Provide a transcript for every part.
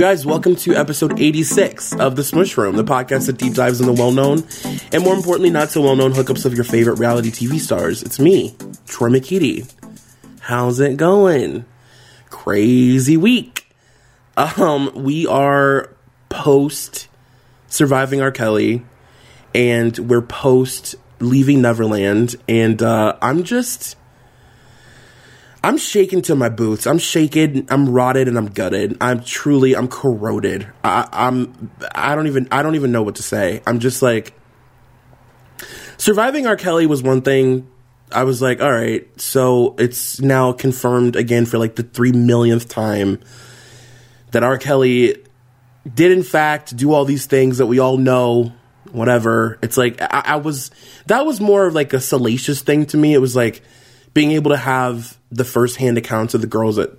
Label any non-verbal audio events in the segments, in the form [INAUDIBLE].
guys, welcome to episode 86 of The Smush Room, the podcast that deep dives in the well known and more importantly, not so well known hookups of your favorite reality TV stars. It's me, Troy McKitty. How's it going? Crazy week. Um, we are post surviving R. Kelly and we're post leaving Neverland, and uh, I'm just I'm shaken to my boots. I'm shaken. I'm rotted and I'm gutted. I'm truly, I'm corroded. I, I'm, I don't even, I don't even know what to say. I'm just like, surviving R. Kelly was one thing. I was like, all right, so it's now confirmed again for like the three millionth time that R. Kelly did in fact do all these things that we all know. Whatever. It's like I, I was. That was more of like a salacious thing to me. It was like being able to have the firsthand accounts of the girls that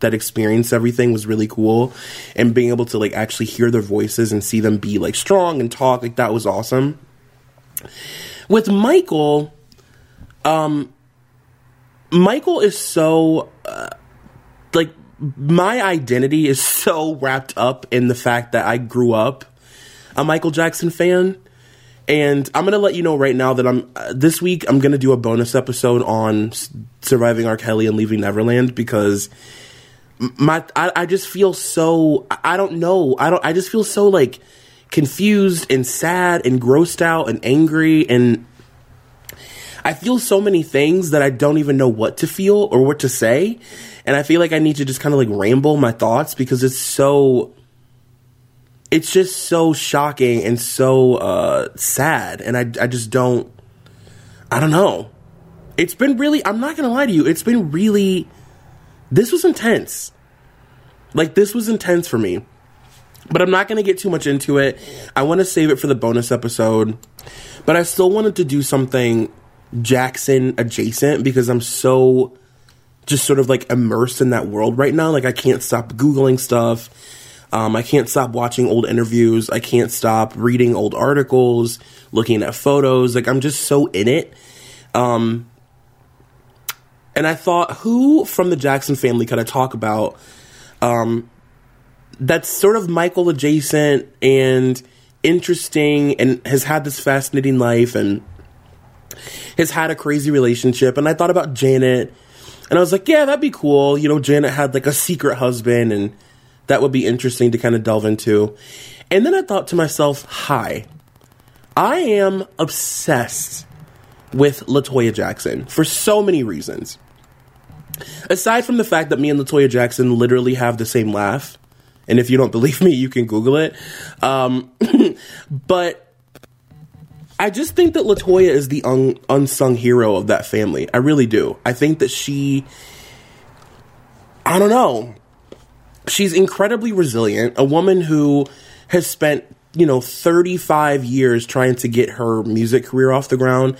that experienced everything was really cool. And being able to like actually hear their voices and see them be like strong and talk like that was awesome. With michael um michael is so uh, like my identity is so wrapped up in the fact that i grew up a michael jackson fan and I'm gonna let you know right now that I'm uh, this week I'm gonna do a bonus episode on surviving R. Kelly and leaving Neverland because my I, I just feel so I don't know I don't I just feel so like confused and sad and grossed out and angry and I feel so many things that I don't even know what to feel or what to say and I feel like I need to just kind of like ramble my thoughts because it's so it's just so shocking and so uh, sad, and I I just don't I don't know. It's been really I'm not gonna lie to you. It's been really this was intense. Like this was intense for me. But I'm not going to get too much into it. I want to save it for the bonus episode. But I still wanted to do something Jackson adjacent because I'm so just sort of like immersed in that world right now. Like I can't stop Googling stuff. Um, I can't stop watching old interviews. I can't stop reading old articles, looking at photos. Like I'm just so in it. Um, and I thought, who from the Jackson family could I talk about? Um, that's sort of Michael adjacent and interesting, and has had this fascinating life and has had a crazy relationship. And I thought about Janet, and I was like, yeah, that'd be cool. You know, Janet had like a secret husband and that would be interesting to kind of delve into. And then I thought to myself, hi, I am obsessed with La Toya Jackson for so many reasons. Aside from the fact that me and La Toya Jackson literally have the same laugh, and if you don't believe me, you can Google it. Um, [LAUGHS] but I just think that La Toya is the un- unsung hero of that family. I really do. I think that she, I don't know she's incredibly resilient, a woman who has spent, you know, 35 years trying to get her music career off the ground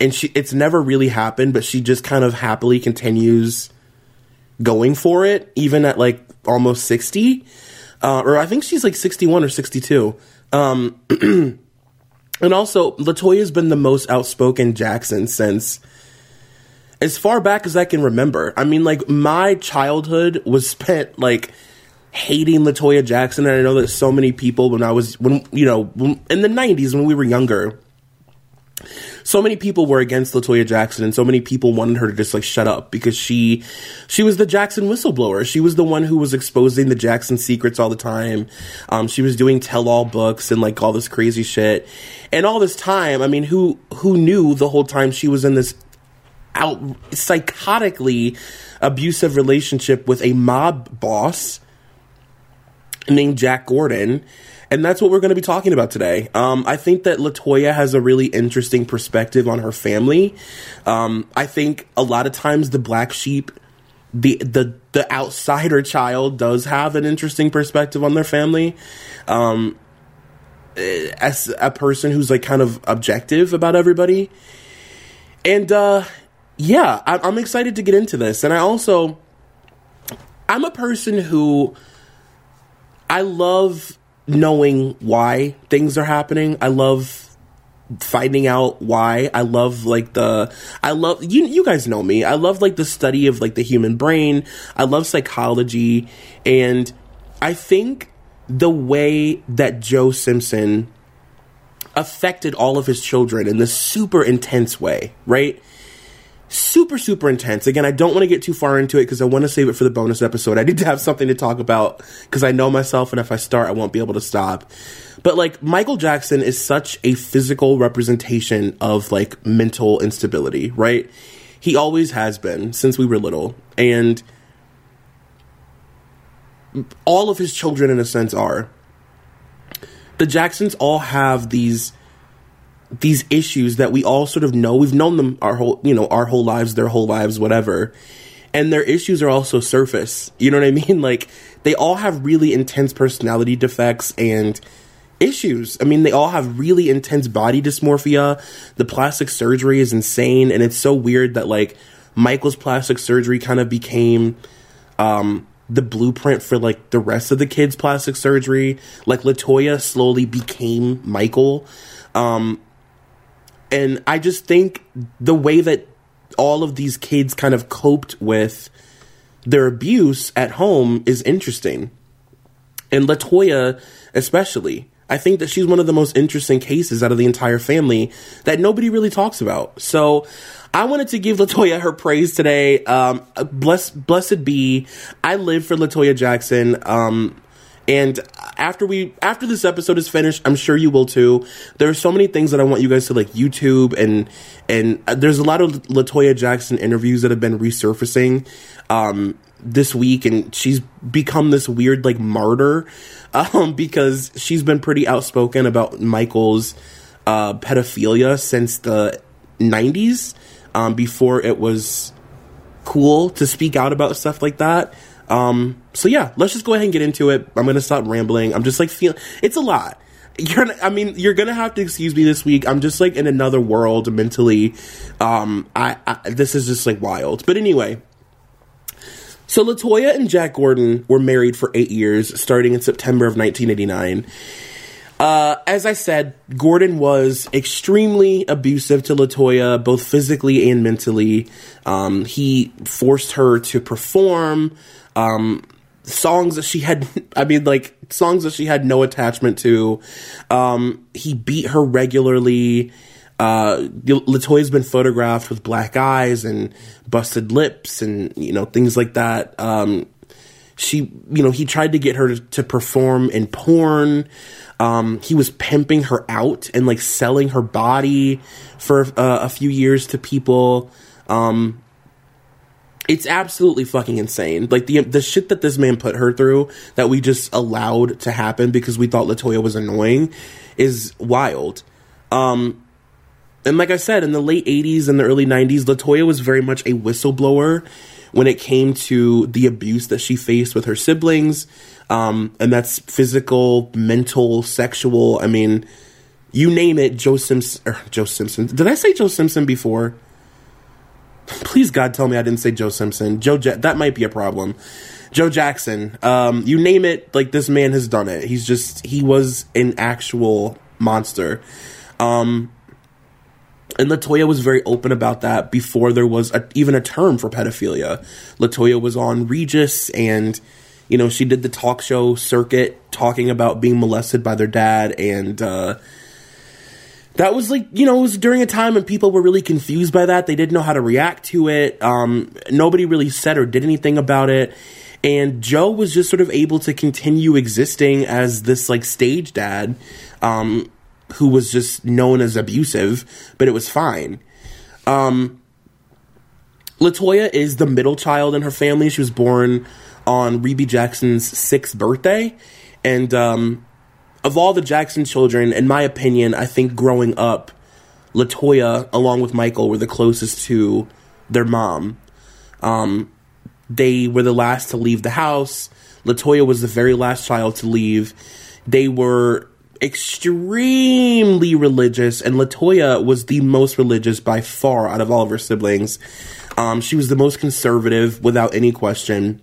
and she it's never really happened, but she just kind of happily continues going for it even at like almost 60. Uh, or I think she's like 61 or 62. Um, [CLEARS THROAT] and also La Toya's been the most outspoken Jackson since as far back as I can remember. I mean, like my childhood was spent like hating La Toya Jackson, and I know that so many people when I was when you know in the '90s when we were younger, so many people were against La Toya Jackson, and so many people wanted her to just like shut up because she she was the Jackson whistleblower. She was the one who was exposing the Jackson secrets all the time. Um, she was doing tell all books and like all this crazy shit. And all this time, I mean, who who knew the whole time she was in this out psychotically abusive relationship with a mob boss named Jack Gordon. And that's what we're going to be talking about today. Um, I think that La Toya has a really interesting perspective on her family. Um, I think a lot of times the black sheep, the the the outsider child, does have an interesting perspective on their family. Um, as a person who's like kind of objective about everybody, and uh, yeah, I, I'm excited to get into this. And I also, I'm a person who I love knowing why things are happening. I love finding out why. I love like the I love you you guys know me. I love like the study of like the human brain. I love psychology and I think the way that Joe Simpson affected all of his children in this super intense way, right? Super, super intense. Again, I don't want to get too far into it because I want to save it for the bonus episode. I need to have something to talk about because I know myself, and if I start, I won't be able to stop. But like, Michael Jackson is such a physical representation of like mental instability, right? He always has been since we were little. And all of his children, in a sense, are. The Jacksons all have these these issues that we all sort of know. We've known them our whole, you know, our whole lives, their whole lives, whatever. And their issues are also surface. You know what I [LAUGHS] mean? Like they all have really intense personality defects and issues. I mean, they all have really intense body dysmorphia. The plastic surgery is insane, and it's so weird that like Michael's plastic surgery kind of became um the blueprint for like the rest of the kids' plastic surgery. Like La Toya slowly became Michael. Um, and I just think the way that all of these kids kind of coped with their abuse at home is interesting. And La Toya, especially, I think that she's one of the most interesting cases out of the entire family that nobody really talks about. So I wanted to give La Toya her praise today. Um, bless, blessed be. I live for La Toya Jackson. Um, and after we after this episode is finished, I'm sure you will too. There are so many things that I want you guys to like YouTube and and there's a lot of La Toya Jackson interviews that have been resurfacing um, this week, and she's become this weird like martyr [LAUGHS] um, because she's been pretty outspoken about Michael's uh, pedophilia since the 90s um, before it was cool to speak out about stuff like that. Um, so yeah, let's just go ahead and get into it. I'm gonna stop rambling. I'm just like feeling it's a lot. You're, I mean, you're gonna have to excuse me this week. I'm just like in another world mentally. Um, I, I this is just like wild. But anyway, so La Toya and Jack Gordon were married for eight years, starting in September of 1989. Uh, as I said, Gordon was extremely abusive to La Toya, both physically and mentally. Um, he forced her to perform um, songs that she had. [LAUGHS] I mean, like songs that she had no attachment to. Um, he beat her regularly. Uh, La Toya's been photographed with black eyes and busted lips and you know things like that. Um, she, you know, he tried to get her to, perform in porn. Um, he was pimping her out and like selling her body for uh, a few years to people. Um, it's absolutely fucking insane. Like the the shit that this man put her through that we just allowed to happen because we thought La Toya was annoying is wild. Um, and like I said, in the late '80s and the early '90s, La Toya was very much a whistleblower when it came to the abuse that she faced with her siblings. Um, and that's physical, mental, sexual. I mean, you name it. Joe Simpson. Er, Joe Simpson. Did I say Joe Simpson before? Please, God, tell me I didn't say Joe Simpson. Joe, ja- that might be a problem. Joe Jackson. Um, you name it. Like this man has done it. He's just he was an actual monster. Um, and La Toya was very open about that before there was a, even a term for pedophilia. La Toya was on Regis and you know, she did the talk show circuit talking about being molested by their dad and uh, that was like, you know, it was during a time when people were really confused by that. They didn't know how to react to it. Um, nobody really said or did anything about it. And Joe was just sort of able to continue existing as this like stage dad, um, who was just known as abusive, but it was fine. Um, La Toya is the middle child in her family. She was born on Rebbie Jackson's sixth birthday. And um, of all the Jackson children, in my opinion, I think growing up, La Toya, along with Michael, were the closest to their mom. Um, they were the last to leave the house. La Toya was the very last child to leave. They were extremely religious, and La Toya was the most religious by far out of all of her siblings. Um, she was the most conservative, without any question.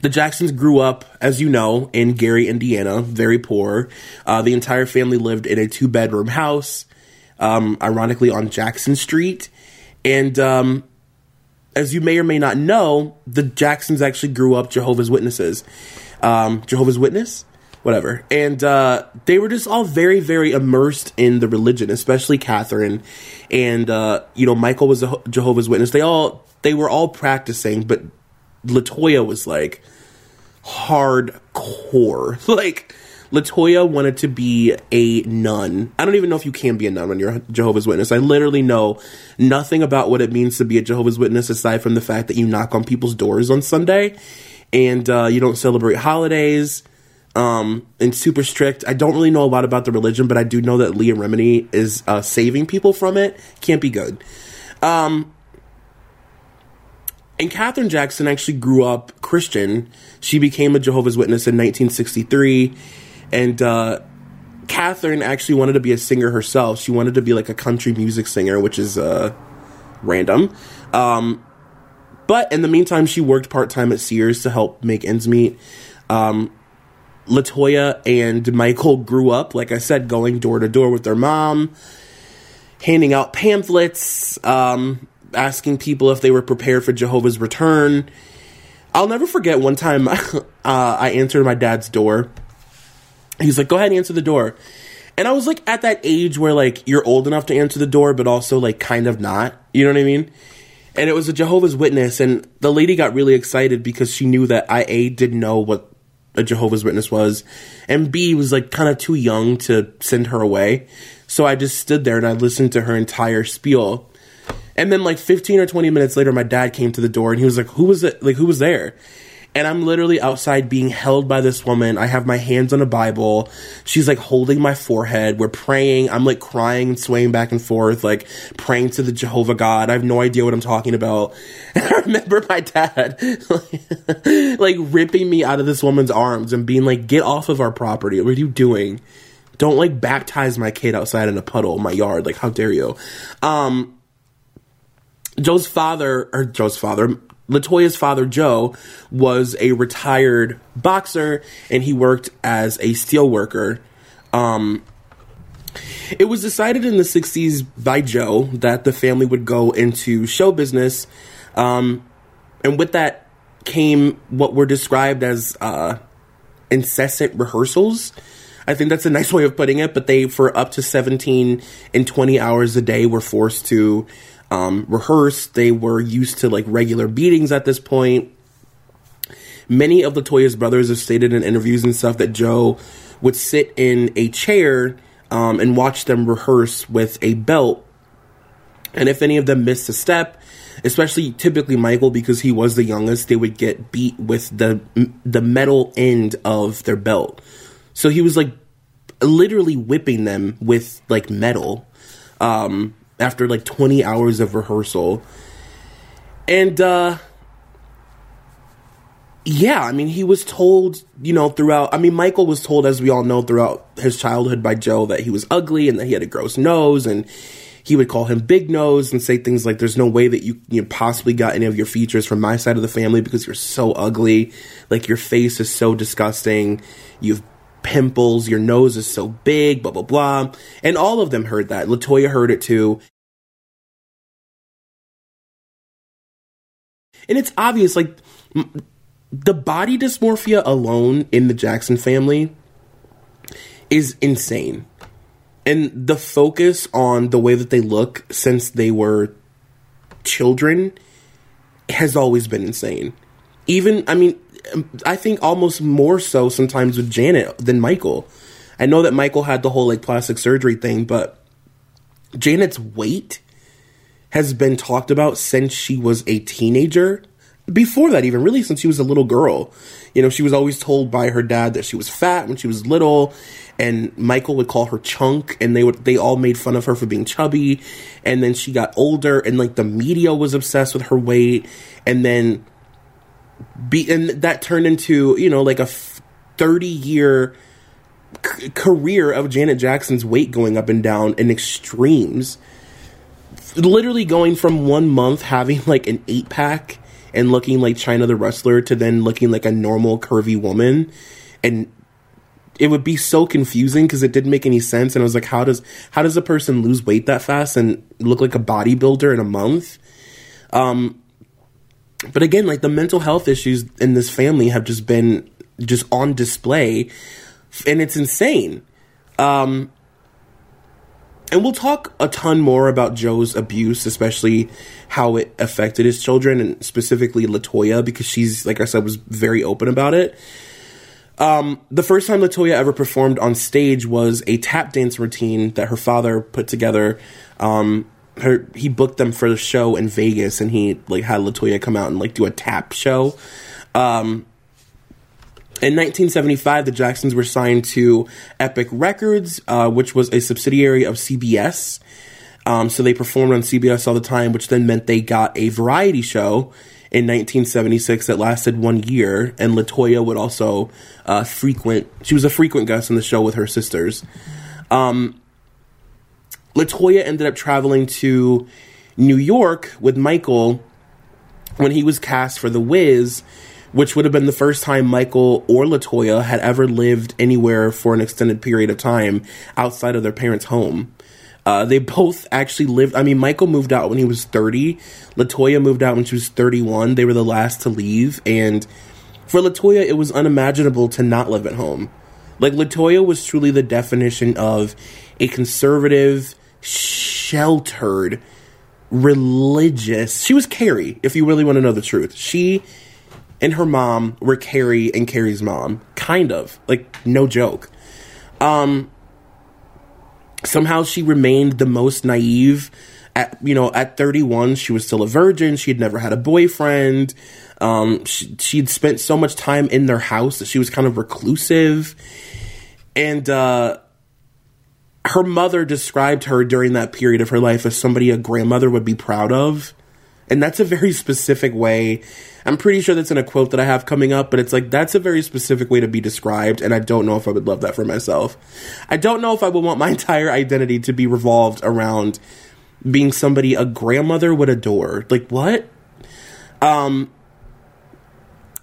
The Jacksons grew up, as you know, in Gary, Indiana, very poor. Uh, the entire family lived in a two bedroom house, um, ironically on Jackson Street. And um, as you may or may not know, the Jacksons actually grew up Jehovah's Witnesses. um, Jehovah's Witness, whatever. And uh, they were just all very, very immersed in the religion, especially Katherine. And, uh, you know, Michael was a Jehovah's Witness. They all, they were all practicing, but La Toya was like hardcore. [LAUGHS] like, La Toya wanted to be a nun. I don't even know if you can be a nun when you're a Jehovah's Witness. I literally know nothing about what it means to be a Jehovah's Witness aside from the fact that you knock on people's doors on Sunday and uh, you don't celebrate holidays. Um, and super strict. I don't really know a lot about the religion, but I do know that Leah Remini is uh, saving people from it. Can't be good. Um, and Katherine Jackson actually grew up Christian. She became a Jehovah's Witness in 1963 and uh, Katherine actually wanted to be a singer herself. She wanted to be like a country music singer, which is uh, random. Um, but in the meantime, she worked part time at Sears to help make ends meet. Um, La Toya and Michael grew up, like I said, going door to door with their mom, handing out pamphlets, um, asking people if they were prepared for Jehovah's return. I'll never forget one time [LAUGHS] uh, I answered my dad's door He's like, go ahead and answer the door. And I was like at that age where like you're old enough to answer the door, but also like kind of not. You know what I mean? And it was a Jehovah's Witness, and the lady got really excited because she knew that I A didn't know what a Jehovah's Witness was, and B was like kind of too young to send her away. So I just stood there and I listened to her entire spiel. And then like 15 or 20 minutes later, my dad came to the door and he was like, "Who was it? Like who was there?" and I'm literally outside being held by this woman. I have my hands on a Bible. She's like holding my forehead. We're praying. I'm like crying and swaying back and forth, like praying to the Jehovah God. I have no idea what I'm talking about. [LAUGHS] And I remember my dad [LAUGHS] like ripping me out of this woman's arms and being like, get off of our property. What are you doing? Don't like baptize my kid outside in a puddle in my yard. Like, how dare you? Um, Joe's father, or Joe's father, La Toya's father, Joe, was a retired boxer and he worked as a steel worker. Um, it was decided in the 60s by Joe that the family would go into show business. Um, and with that came what were described as uh, incessant rehearsals. I think that's a nice way of putting it, but they, for up to 17 and 20 hours a day, were forced to um, rehearse. They were used to like regular beatings at this point. Many of La Toya's brothers have stated in interviews and stuff that Joe would sit in a chair um, and watch them rehearse with a belt. And if any of them missed a step, especially typically Michael because he was the youngest, they would get beat with the the metal end of their belt. So he was like literally whipping them with like metal. Um, after like 20 hours of rehearsal. And uh yeah, I mean, he was told, you know, throughout. I mean, Michael was told, as we all know, throughout his childhood by Joe that he was ugly and that he had a gross nose, and he would call him Big Nose and say things like, "There's no way that you, you possibly got any of your features from my side of the family because you're so ugly. Like your face is so disgusting. You've pimples, your nose is so big, blah, blah, blah. And all of them heard that. La Toya heard it too. And it's obvious, like, the body dysmorphia alone in the Jackson family is insane. And the focus on the way that they look since they were children has always been insane. Even, I mean, um, I think almost more so sometimes with Janet than Michael. I know that Michael had the whole like plastic surgery thing, but Janet's weight has been talked about since she was a teenager. Before that, even really since she was a little girl. You know, she was always told by her dad that she was fat when she was little, and Michael would call her chunk, and they would they all made fun of her for being chubby. And then she got older, and like the media was obsessed with her weight, and then be and that turned into you know like a 30 year c- career of Janet Jackson's weight going up and down in extremes literally going from one month having like an eight pack and looking like Chyna the wrestler to then looking like a normal curvy woman. And it would be so confusing because it didn't make any sense. And I was like how does how does a person lose weight that fast and look like a bodybuilder in a month? Um but again, like the mental health issues in this family have just been just on display, and it's insane. Um, and we'll talk a ton more about Joe's abuse, especially how it affected his children, and specifically La Toya, because she's, like I said, was very open about it. Um, the first time La Toya ever performed on stage was a tap dance routine that her father put together. Um, her he booked them for the show in Vegas, and he like had La Toya come out and like do a tap show. Um, in 1975, the Jacksons were signed to Epic Records, uh, which was a subsidiary of CBS. Um, so they performed on CBS all the time, which then meant they got a variety show in 1976 that lasted one year. And La Toya would also uh, frequent, she was a frequent guest on the show with her sisters. Um, La Toya ended up traveling to New York with Michael when he was cast for The Wiz which would have been the first time Michael or La Toya had ever lived anywhere for an extended period of time outside of their parents' home. Uh, they both actually lived. I mean, Michael moved out when he was 30. La Toya moved out when she was 31. They were the last to leave. And for La Toya, it was unimaginable to not live at home. Like, La Toya was truly the definition of a conservative, sheltered, religious. She was Carrie, if you really want to know the truth. She and her mom were Carrie and Carrie's mom. Kind of. Like, no joke. Um, somehow she remained the most naive. At, you know, at 31, she was still a virgin. She had never had a boyfriend. Um, she, she'd spent so much time in their house that she was kind of reclusive. And, uh, her mother described her during that period of her life as somebody a grandmother would be proud of. And that's a very specific way I'm pretty sure that's in a quote that I have coming up, but it's like that's a very specific way to be described, and I don't know if I would love that for myself. I don't know if I would want my [LAUGHS] entire identity to be revolved around being somebody a grandmother would adore. Like what? Um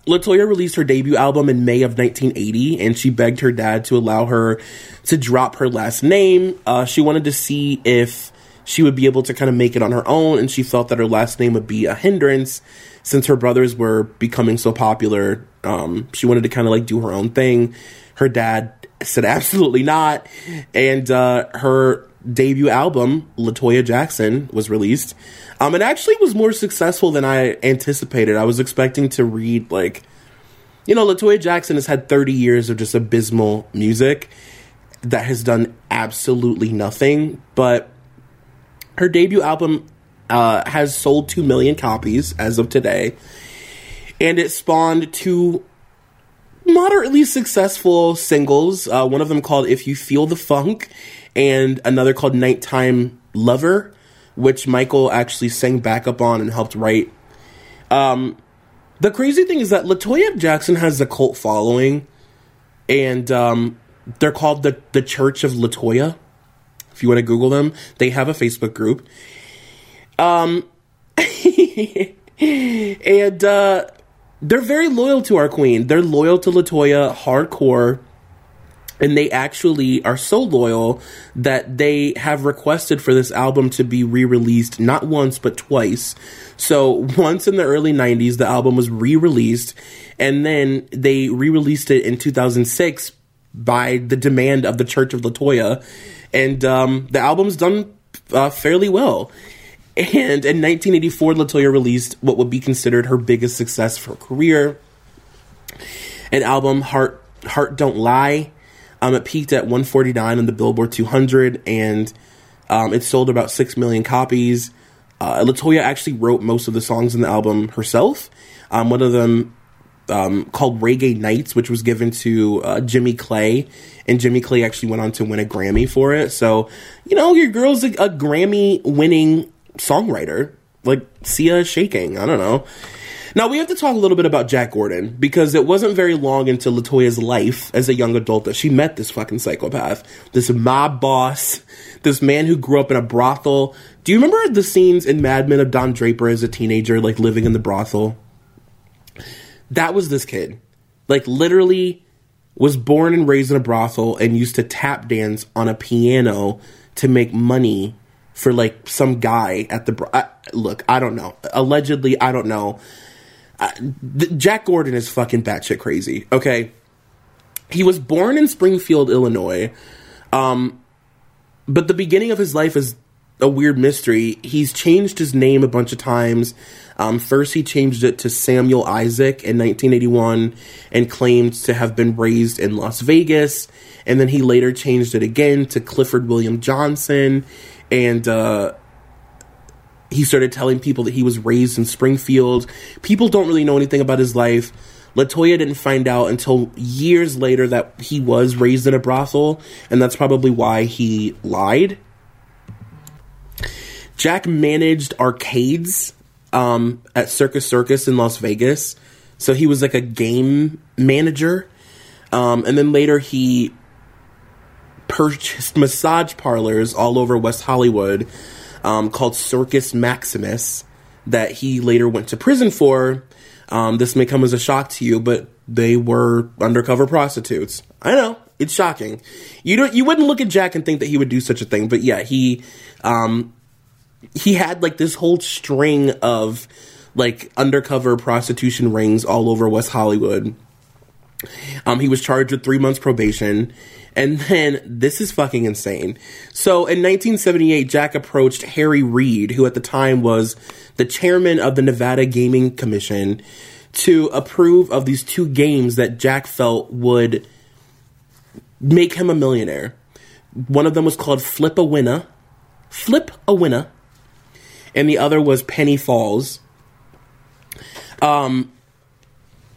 La Toya released her debut album in May of 1980, and she begged her dad to allow her to drop her last name. Uh, she wanted to see if she would be able to kind of make it on her own, and she felt that her last name would be a hindrance since her brothers were becoming so popular, um, she wanted to kind of like do her own thing. Her dad said [LAUGHS] absolutely not, and uh, her debut album, La Toya Jackson, was released. Um, it actually was more successful than I anticipated. I was expecting to read like, you know, La Toya Jackson has had 30 years of just abysmal music that has done absolutely nothing, but her debut album uh, has sold 2 million copies as of today. And it spawned two moderately successful singles. Uh, one of them called If You Feel the Funk, and another called Nighttime Lover, which Michael actually sang backup on and helped write. Um, the crazy thing is that La Toya Jackson has a cult following, and um, they're called the, the Church of La Toya. If you want to Google them, they have a Facebook group. Um, [LAUGHS] and uh, they're very loyal to our queen. They're loyal to La Toya hardcore. And they actually are so loyal that they have requested for this album to be re released not once, but twice. So, [LAUGHS] once in the early 90s, the album was re released, and then they re released it in 2006 by the demand of the Church of La Toya. And um, the album's done uh, fairly well. And in 1984, La Toya released what would be considered her biggest success for her career, an album "Heart Heart Don't Lie." Um, it peaked at 149 on the Billboard 200, and um, it sold about six million copies. Uh, La Toya actually wrote most of the songs in the album herself. Um, one of them um, called Reggae Nights, which was given to uh, Jimmy Cliff, and Jimmy Cliff actually went on to win a Grammy for it. So, you know, your girl's a, a Grammy winning songwriter. Like Sia shaking. I don't know. Now we have to talk a little bit about Jack Gordon because it wasn't very long into La Toya's life as a young adult that she met this fucking psychopath, this mob boss, this man who grew up in a brothel. Do you remember the scenes in Mad Men of Don Draper as a teenager, like living in the brothel? That was this kid. Like literally was born and raised in a brothel and used to tap dance on a piano to make money for like some guy at the I, look. I don't know. Allegedly, I don't know. the, Jack Gordon is fucking batshit crazy. Okay, he was born in Springfield, Illinois. Um, but the beginning of his life is a weird mystery. He's changed his name a bunch of times. Um, first, he changed it to Samuel Isaac in 1981 and claimed to have been raised in Las Vegas. And then he later changed it again to Clifford William Johnson. And uh, he started telling people that he was raised in Springfield. People don't really know anything about his life. La Toya didn't find out until years later that he was raised in a brothel, and that's probably why he lied. Jack managed arcades um, at Circus Circus in Las Vegas, so he was like a game manager. Um, and then later he purchased massage parlors all over West Hollywood um, called Circus Maximus that he later went to prison for um, this may come as a shock to you, but they were undercover prostitutes. I know it's shocking. You don't you wouldn't look at Jack and think that he would do such a thing, but yeah, he um, he had like this whole string of like undercover prostitution rings all over West Hollywood. Um, he was charged with three months probation. And then this is fucking insane. So in 1978, Jack approached Harry Reid, who at the time was the chairman of the Nevada Gaming Commission, to approve of these two games that Jack felt would make him a millionaire. One of them was called Flip a Winner, Flip a Winner, and the other was Penny Falls. Um,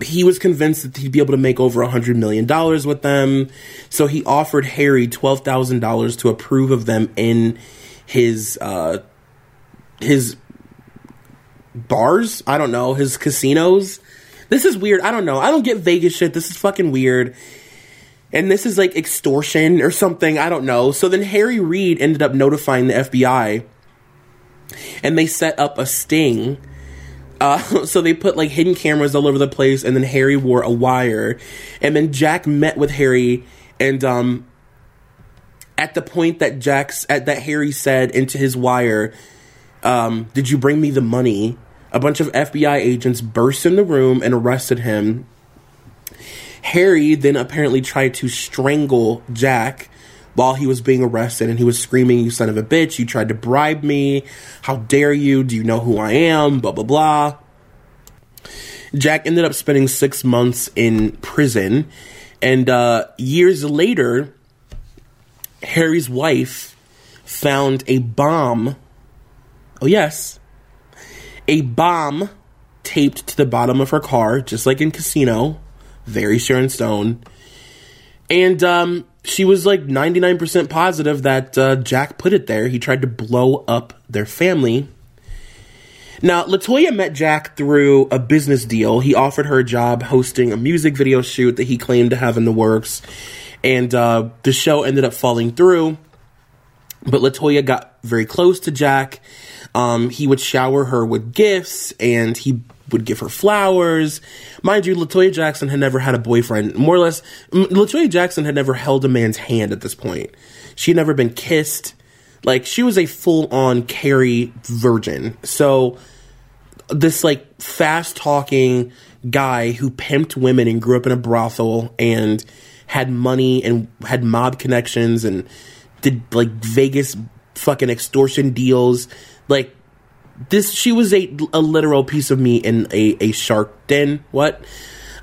he was convinced that he'd be able to make over a hundred million dollars with them. So he offered Harry twelve thousand dollars to approve of them in his uh, his bars. I don't know his casinos. This is weird. I don't know. I don't get Vegas shit. This is fucking weird. And this is like extortion or something. I don't know. So then Harry Reid ended up notifying the FBI, and they set up a sting uh, [LAUGHS] so they put like hidden cameras all over the place, and then Harry wore a wire, and then Jack met with Harry, and um, at the point that Jack's at that Harry said into his wire, um, "Did you bring me the money?" A bunch of FBI agents burst in the room and arrested him. Harry then apparently tried to strangle Jack while he was being arrested and he was screaming, You son of a bitch, you tried to bribe me. How dare you? Do you know who I am? Blah, blah, blah. Jack ended up spending six months in prison. And uh, years later, Harry's wife found a bomb. Oh, yes. A bomb taped to the bottom of her car, just like in Casino. Very Sharon Stone. And um, she was like 99% positive that uh, Jack put it there. He tried to blow up their family. Now, Latoya met Jack through a business deal. He offered her a job hosting a music video shoot that he claimed to have in the works. And uh, the show ended up falling through. But Latoya got very close to Jack. Um, he would shower her with gifts and he would give her flowers. Mind you, La Toya Jackson had never had a boyfriend. More or less, La Toya Jackson had never held a man's hand at this point. She had never been kissed. Like, she was a full on Carrie virgin. So, this, like, fast talking guy who pimped women and grew up in a brothel and had money and had mob connections and did, like, Vegas fucking extortion deals. Like, this she was a a literal piece of meat in a a shark den. What?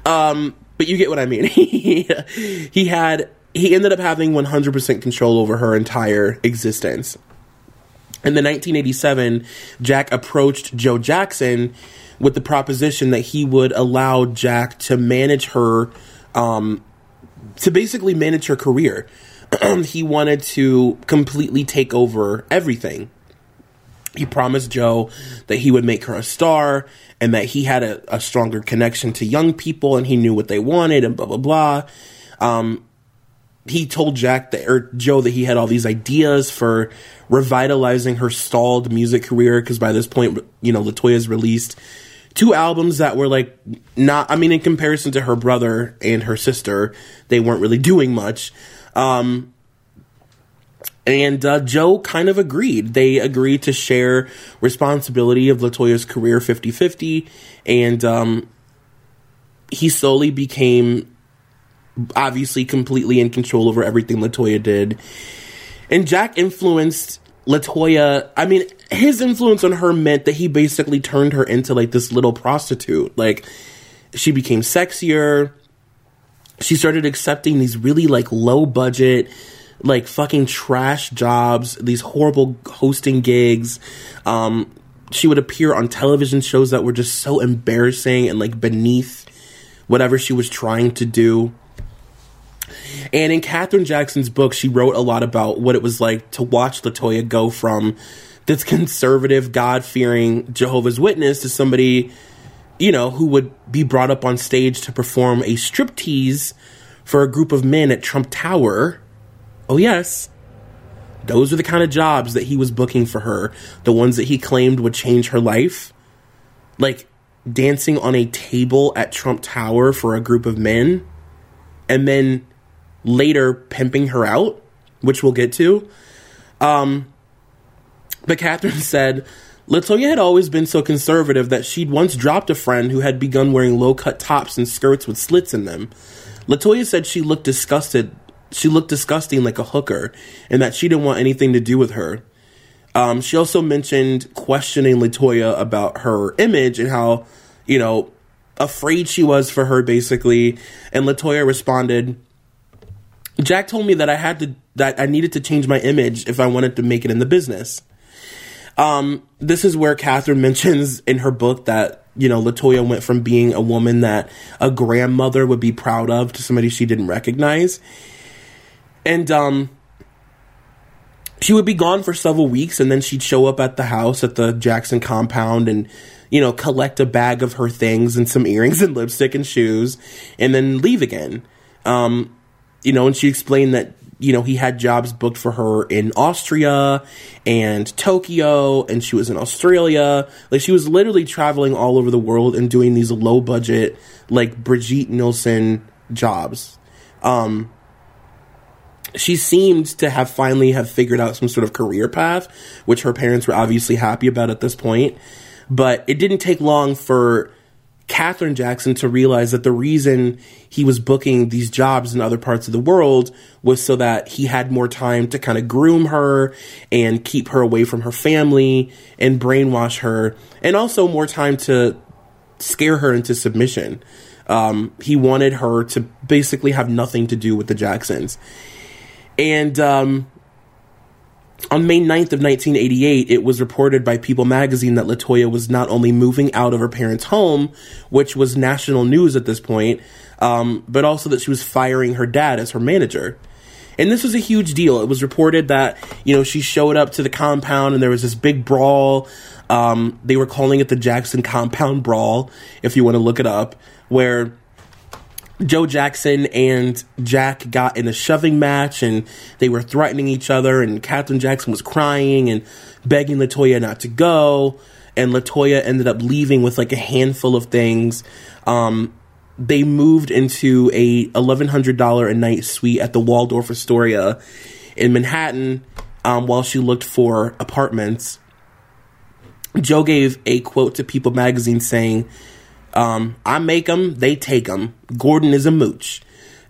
Um, but you get what I mean. [LAUGHS] he had he ended up having 100% control over her entire existence. In the 1987, Jack approached Joe Jackson with the proposition that he would allow Jack to manage her, um, to basically manage her career. [CLEARS THROAT] he wanted to completely take over everything. He promised Joe that he would make her a star and that he had a, a stronger connection to young people and he knew what they wanted and blah, blah, blah. Um, he told Jack that, or Joe that he had all these ideas for revitalizing her stalled music career because by this point, you know, La Toya's released two albums that were like not, I mean, in comparison to her brother and her sister, they weren't really doing much. Um, and uh, Joe kind of agreed. They agreed to share responsibility of La Toya's career 50 50. And um, he slowly became obviously completely in control over everything La Toya did. And Jack influenced La Toya. I mean, his influence on her meant that he basically turned her into like this little prostitute. Like, she became sexier. She started accepting these really like low budget, like fucking trash jobs, these horrible hosting gigs. Um, she would appear on television shows that were just so embarrassing and like beneath whatever she was trying to do. And in Katherine Jackson's book, she wrote a lot about what it was like to watch La Toya go from this conservative, God fearing Jehovah's Witness to somebody, you know, who would be brought up on stage to perform a striptease for a group of men at Trump Tower. Oh, yes. Those are the kind of jobs that he was booking for her, the ones that he claimed would change her life. Like dancing on a table at Trump Tower for a group of men, and then later pimping her out, which we'll get to. Um, but Katherine said La Toya had always been so conservative that she'd once dropped a friend who had begun wearing low cut tops and skirts with slits in them. La Toya said she looked disgusted. She looked disgusting like a hooker, and that she didn't want anything to do with her. Um, she also mentioned questioning La Toya about her image and how, you know, afraid she was for her, basically. And La Toya responded, Jack told me that I had to, that I needed to change my image if I wanted to make it in the business. Um, this is where Katherine [LAUGHS] mentions in her book that, you know, La Toya went from being a woman that a grandmother would be proud of to somebody she didn't recognize. And, um, she would be gone for several weeks and then she'd show up at the house at the Jackson compound and, you know, collect a bag of her things and some [LAUGHS] earrings and lipstick and shoes and then leave again. Um, you know, and she explained that, you know, he had jobs booked for her in Austria and Tokyo and she was in Australia. Like she was literally traveling all over the world and doing these low budget, like Brigitte Nielsen jobs. Um, she seemed to have finally have figured out some sort of career path, which her parents were obviously happy about at this point. But it didn't take long for Katherine Jackson to realize that the reason he was booking these jobs in other parts of the world was so that he had more time to kind of groom her and keep her away from her family and brainwash her, and also more time to scare her into submission. Um, he wanted her to basically have nothing to do with the Jacksons. And um, on May 9th of 1988, it was reported by People magazine that La Toya was not only moving out of her parents' home, which was national news at this point, um, but also that she was firing her dad as her manager. And this was a huge deal. It was reported that, you know, she showed up to the compound and there was this big brawl. Um, they were calling it the Jackson Compound Brawl, if you want to look it up, where Joe Jackson and Jack got in a shoving match and they were threatening each other and Katherine Jackson was crying and begging La Toya not to go and La Toya ended up leaving with like a handful of things. Um, they moved into a $1100 a night suite at the Waldorf Astoria in Manhattan um, while she looked for apartments. Joe gave a quote to People magazine saying, um, I make them, they take them. Gordon is a mooch.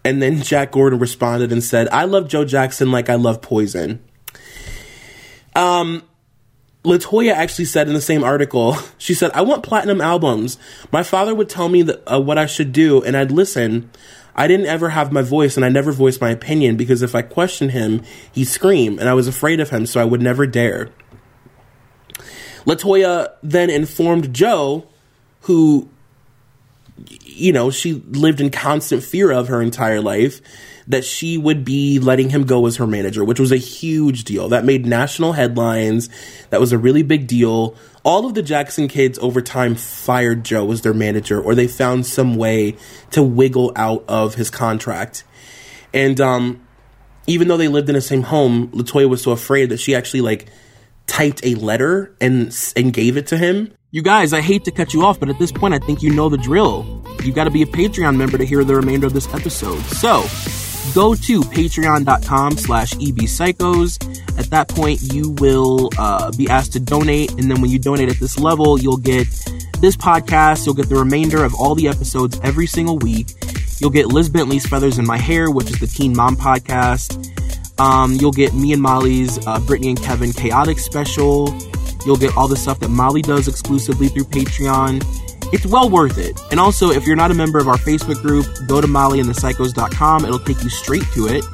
And then Jack Gordon responded and said, I love Joe Jackson like I love poison. Um, La Toya actually said in the same article, [LAUGHS] she said, I want platinum albums. My father would tell me uh, what I should do, and I'd listen. I didn't ever have my voice, and I never voiced my opinion because if I questioned him, he'd scream, and I was afraid of him, so I would never dare. La Toya then informed Joe, who you know, she lived in constant fear of her entire life that she would be letting him go as her manager, which was a huge deal. That made national headlines. That was a really big deal. All of the Jackson kids over time fired Joe as their manager, or they found some way to wiggle out of his contract. And um, even though they lived in the same home, La Toya was so afraid that she actually like typed a letter and and gave it to him you guys, I hate to cut you off, but at this point, I think you know the drill. You've got to be a Patreon member to hear the remainder of this episode. So, go to patreon.com slash ebpsychos. At that point, you will uh, be asked to donate, and then when you donate at this level, you'll get this podcast, you'll get the remainder of all the episodes every single week, You'll get Liz Bentley's Feathers in My Hair, which is the Teen Mom podcast. Um, you'll get me and Molly's uh, Britney and Kevin Chaotic special. You'll get all the stuff that Molly does exclusively through Patreon. It's well worth it. And also, if you're not a member of our Facebook group, go to mollyandthepsychos.com. It'll take you straight to it.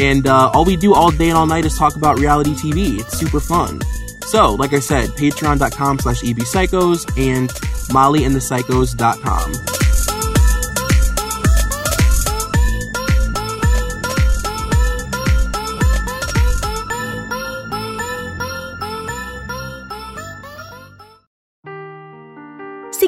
And uh, all we do all day and all night is talk about reality TV. It's super fun. So, like I said, patreon.com slash ebpsychos and mollyandthepsychos.com.